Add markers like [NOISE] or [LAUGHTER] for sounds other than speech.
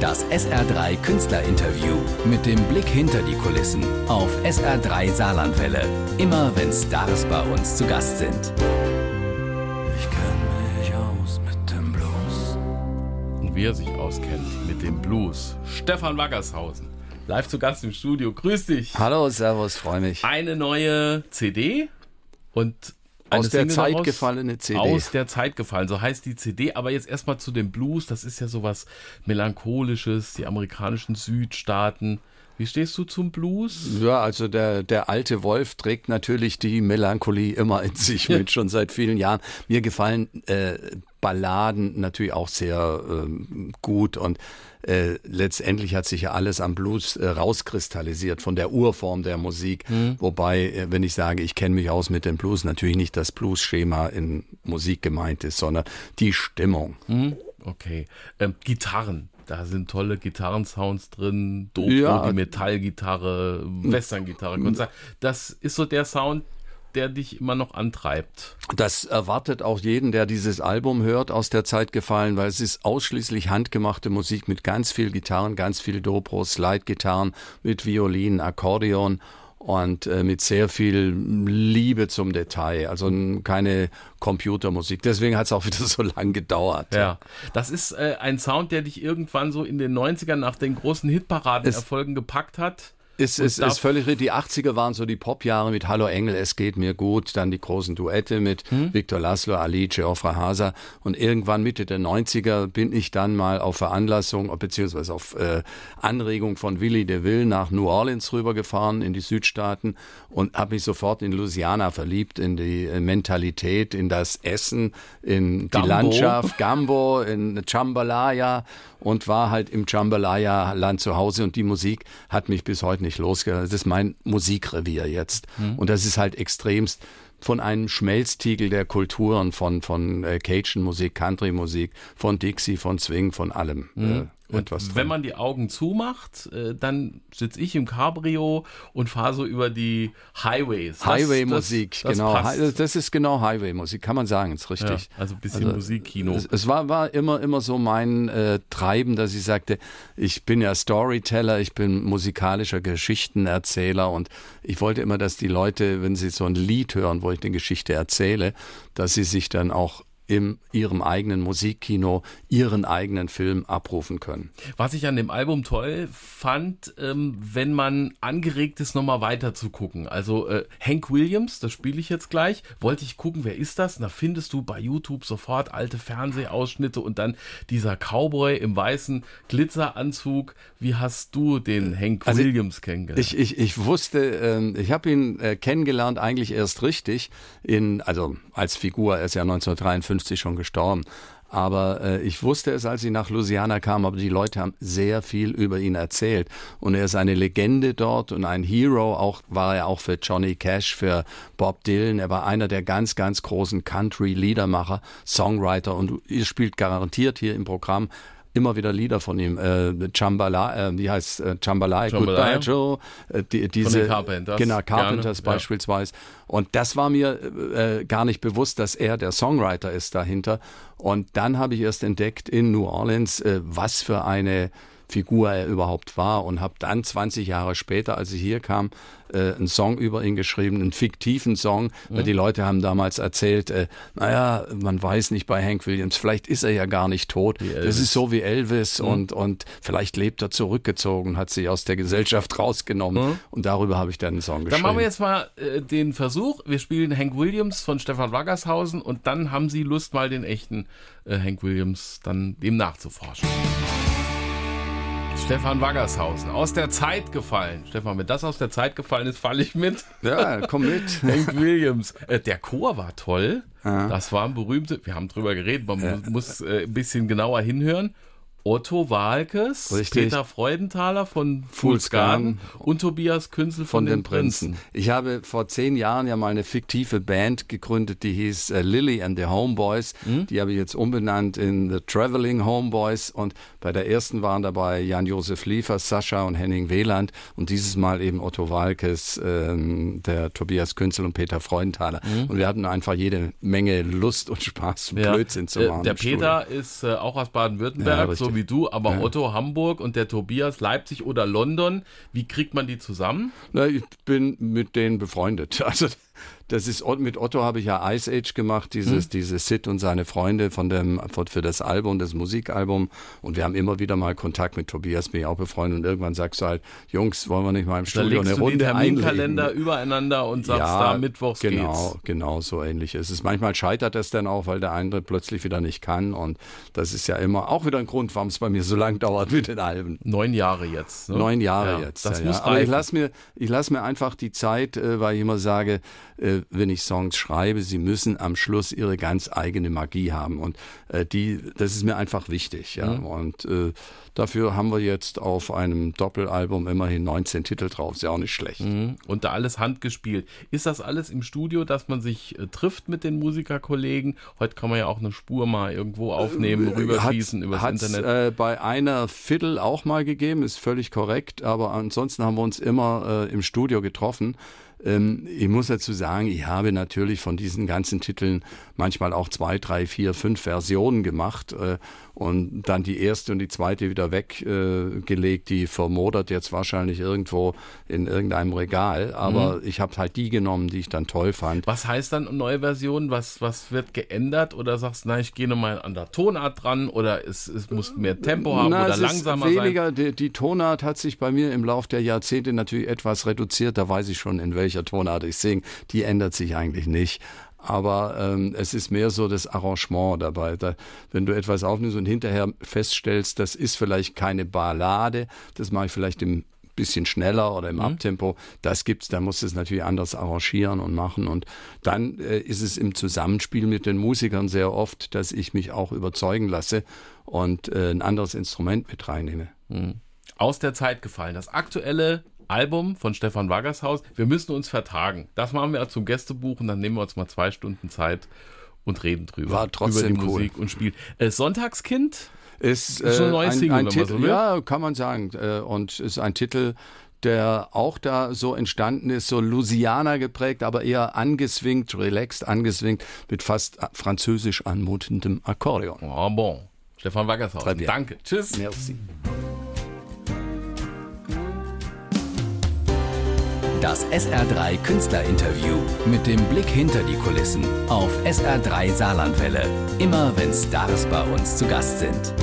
Das SR3 Künstlerinterview mit dem Blick hinter die Kulissen auf SR3 Saarlandwelle. Immer wenn Stars bei uns zu Gast sind. Ich kenn mich aus mit dem Blues. Und wie er sich auskennt mit dem Blues. Stefan Waggershausen. Live zu Gast im Studio. Grüß dich. Hallo, Servus, freue mich. Eine neue CD und eine Aus der Single Zeit daraus. gefallene CD. Aus der Zeit gefallen, so heißt die CD. Aber jetzt erstmal zu dem Blues. Das ist ja sowas Melancholisches, die amerikanischen Südstaaten. Wie stehst du zum Blues? Ja, also der, der alte Wolf trägt natürlich die Melancholie immer in sich [LAUGHS] mit, schon seit vielen Jahren. Mir gefallen äh, Balladen natürlich auch sehr ähm, gut und äh, letztendlich hat sich ja alles am Blues äh, rauskristallisiert von der Urform der Musik. Wobei, äh, wenn ich sage, ich kenne mich aus mit dem Blues, natürlich nicht das Blues-Schema in Musik gemeint ist, sondern die Stimmung. Hm? Okay. Ähm, Gitarren. Da sind tolle Gitarrensounds drin. Dobro, Ja. die Metallgitarre, Westerngitarre. Das ist so der Sound, der dich immer noch antreibt. Das erwartet auch jeden, der dieses Album hört, aus der Zeit gefallen, weil es ist ausschließlich handgemachte Musik mit ganz viel Gitarren, ganz viel Dobros, Slide-Gitarren, mit Violinen, Akkordeon und äh, mit sehr viel Liebe zum Detail. Also keine Computermusik. Deswegen hat es auch [LAUGHS] wieder so lang gedauert. Ja. Das ist äh, ein Sound, der dich irgendwann so in den 90ern nach den großen Hitparadenerfolgen gepackt hat. Ist, ist, ist völlig richtig. Die 80er waren so die Popjahre mit Hallo Engel, es geht mir gut. Dann die großen Duette mit Hm? Victor Laszlo, Ali, Geoffrey Haser. Und irgendwann Mitte der 90er bin ich dann mal auf Veranlassung, beziehungsweise auf äh, Anregung von Willy DeVille nach New Orleans rübergefahren in die Südstaaten und habe mich sofort in Louisiana verliebt, in die äh, Mentalität, in das Essen, in die Gambo. Landschaft. Gambo, in Jambalaya und war halt im Jambalaya-Land zu Hause und die Musik hat mich bis heute nicht losgelassen. Das ist mein Musikrevier jetzt. Und das ist halt extremst von einem Schmelztiegel der Kulturen, von, von äh, Cajun-Musik, Country-Musik, von Dixie, von Swing, von allem. Äh, Und drin. wenn man die Augen zumacht, äh, dann sitze ich im Cabrio und fahre so über die Highways. Highway-Musik, genau. passt. Das ist genau Highway-Musik, kann man sagen, ist Ja, richtig. also ein bisschen Musikkino. Es, es war, war immer, immer so mein äh, Treiben, dass ich sagte, ich bin ja Storyteller, ich bin musikalischer Geschichtenerzähler und ich wollte immer, dass die Leute, wenn sie so ein Lied hören, wo ich eine Geschichte erzähle, dass sie sich dann auch in ihrem eigenen Musikkino ihren eigenen Film abrufen können. Was ich an dem Album toll fand, ähm, wenn man angeregt ist, nochmal weiter zu gucken. Also äh, Hank Williams, das spiele ich jetzt gleich, wollte ich gucken, wer ist das? Da findest du bei YouTube sofort alte Fernsehausschnitte und dann dieser Cowboy im weißen Glitzeranzug. Wie hast du den Hank Also Williams kennengelernt? Ich, ich, ich wusste, ähm, ich habe ihn äh, kennengelernt eigentlich erst richtig, in, also als Figur, er ist ja 1953 schon gestorben. Aber äh, ich wusste es, als ich nach Louisiana kam, aber die Leute haben sehr viel über ihn erzählt. Und er ist eine Legende dort und ein Hero, auch war er auch für Johnny Cash, für Bob Dylan. Er war einer der ganz, ganz großen Country-Liedermacher, Songwriter und ihr spielt garantiert hier im Programm immer wieder Lieder von ihm. Äh, Chambala, äh, wie heißt äh, Chambalaya, Jambalaya. Goodbye Joe, äh, die, diese, den Carpenters. Genau, Carpenters Gerne, ja. beispielsweise. Und das war mir äh, gar nicht bewusst, dass er der Songwriter ist dahinter. Und dann habe ich erst entdeckt in New Orleans, äh, was für eine Figur er überhaupt war und habe dann 20 Jahre später, als ich hier kam, äh, einen Song über ihn geschrieben, einen fiktiven Song, weil die Leute haben damals erzählt, äh, naja, man weiß nicht bei Hank Williams, vielleicht ist er ja gar nicht tot. Das ist so wie Elvis und, und vielleicht lebt er zurückgezogen, hat sich aus der Gesellschaft rausgenommen und darüber habe ich dann einen Song Dann geschrieben. machen wir jetzt mal äh, den Versuch. Wir spielen Hank Williams von Stefan Waggershausen und dann haben Sie Lust, mal den echten äh, Hank Williams dann dem nachzuforschen. Stefan Waggershausen, aus der Zeit gefallen. Stefan, wenn das aus der Zeit gefallen ist, falle ich mit. ja, komm mit. [LAUGHS] Hank Williams. Äh, der Chor war toll. Das waren berühmte, wir haben drüber geredet, man mu- muss äh, ein bisschen genauer hinhören. Otto Walkes, Richtig. Peter Freudenthaler von Fools Fools Garden Garden und Tobias Künzel von, von den Prinzen. Ich habe vor zehn Jahren ja mal eine fiktive Band gegründet, die hieß äh, Lily and the Homeboys. Die habe ich jetzt umbenannt in The Traveling Homeboys. Und bei der ersten waren dabei Jan-Josef Liefers, Sascha und Henning Wieland. Und dieses Mal eben Otto Walkes, ähm, der Tobias Künzel und Peter Freudenthaler. Und wir hatten einfach jede Menge Lust und Spaß, Ja. Blödsinn zu Äh, machen. Der im Studio. Peter ist äh, auch aus Ja, Baden-Württemberg, richtig. so wie du, aber Ja. Otto Hamburg und der Tobias Leipzig oder London. Wie kriegt man die zusammen? Na, ich bin mit denen befreundet. [LAUGHS] Also das ist mit Otto habe ich ja Ice Age gemacht, dieses Hm. dieses Sid und seine Freunde von dem für das Album, das Musikalbum und wir haben immer wieder mal Kontakt mit Tobias, bin ich auch befreundet und irgendwann sagst du halt, Jungs, wollen wir nicht mal im Studio eine du den Runde Terminkalender einlegen? übereinander und sagst da, mittwochs genau, geht's. genau so ähnlich ist es. Manchmal scheitert das dann auch, weil der andere plötzlich wieder nicht kann und das ist ja immer auch wieder ein Grund, warum es bei mir so lang dauert mit den Alben. Neun Jahre jetzt. Ne? Neun Jahre Ja, jetzt. Das ja, muss ja. Aber ich lasse mir, ich lass mir einfach die Zeit, äh, weil ich immer sage, äh, wenn ich Songs schreibe, sie müssen am Schluss ihre ganz eigene Magie haben. Und äh, die, das ist mir einfach wichtig. Ja. Mhm. Und äh, dafür haben wir jetzt auf einem Doppelalbum immerhin 19 Titel drauf. Ist ja auch nicht schlecht. Mhm. Und da alles handgespielt. Ist das alles im Studio, dass man sich äh, trifft mit den Musikerkollegen? Heute kann man ja auch eine Spur mal irgendwo aufnehmen, rüberschießen übers hat's, Internet. Äh, bei einer Fiddle auch mal gegeben, ist völlig korrekt, aber ansonsten haben wir uns immer äh, im Studio getroffen. Ähm, ich muss dazu sagen, ich habe natürlich von diesen ganzen Titeln manchmal auch zwei, drei, vier, fünf Versionen gemacht äh, und dann die erste und die zweite wieder weggelegt. Äh, die vermodert jetzt wahrscheinlich irgendwo in irgendeinem Regal, aber Mhm. ich habe halt die genommen, die ich dann toll fand. Was heißt dann neue Version? Was, was wird geändert? Oder sagst du, nein, ich gehe nochmal an der Tonart dran oder es, es muss mehr Tempo haben Na, oder langsamer ist sein? weniger, Die, die Tonart hat sich bei mir im Laufe der Jahrzehnte natürlich etwas reduziert. Da weiß ich schon, in welcher Tonart ich singe. Die ändert sich eigentlich nicht. Aber ähm, es ist mehr so das Arrangement dabei. Da, wenn du etwas aufnimmst und hinterher feststellst, das ist vielleicht keine Ballade, das mache ich vielleicht im bisschen schneller oder im Mhm. Abtempo, das gibt's, da musst du es natürlich anders arrangieren und machen. Und dann äh, ist es im Zusammenspiel mit den Musikern sehr oft, dass ich mich auch überzeugen lasse und äh, ein anderes Instrument mit reinnehme. Aus der Zeit gefallen. Das aktuelle Album von Stefan Waggershaus. Wir müssen uns vertagen. Das machen wir zum Gästebuch und dann nehmen wir uns mal zwei Stunden Zeit und reden drüber. War trotzdem über die cool. Musik und Spiel. Äh, Sonntagskind? Ist, Ist schon ein äh, neues ein, Single, ein Titel, so ja, kann man sagen. Äh, und ist ein Titel, der auch da so entstanden ist, so Louisiana geprägt, aber eher angeswingt, relaxed angeswingt, mit fast französisch anmutendem Akkordeon. Oh, bon. Stefan bien. Danke. Tschüss. Merci. Das SR3 Künstlerinterview mit dem Blick hinter die Kulissen auf SR3 Saarlandwelle. Immer wenn Stars bei uns zu Gast sind.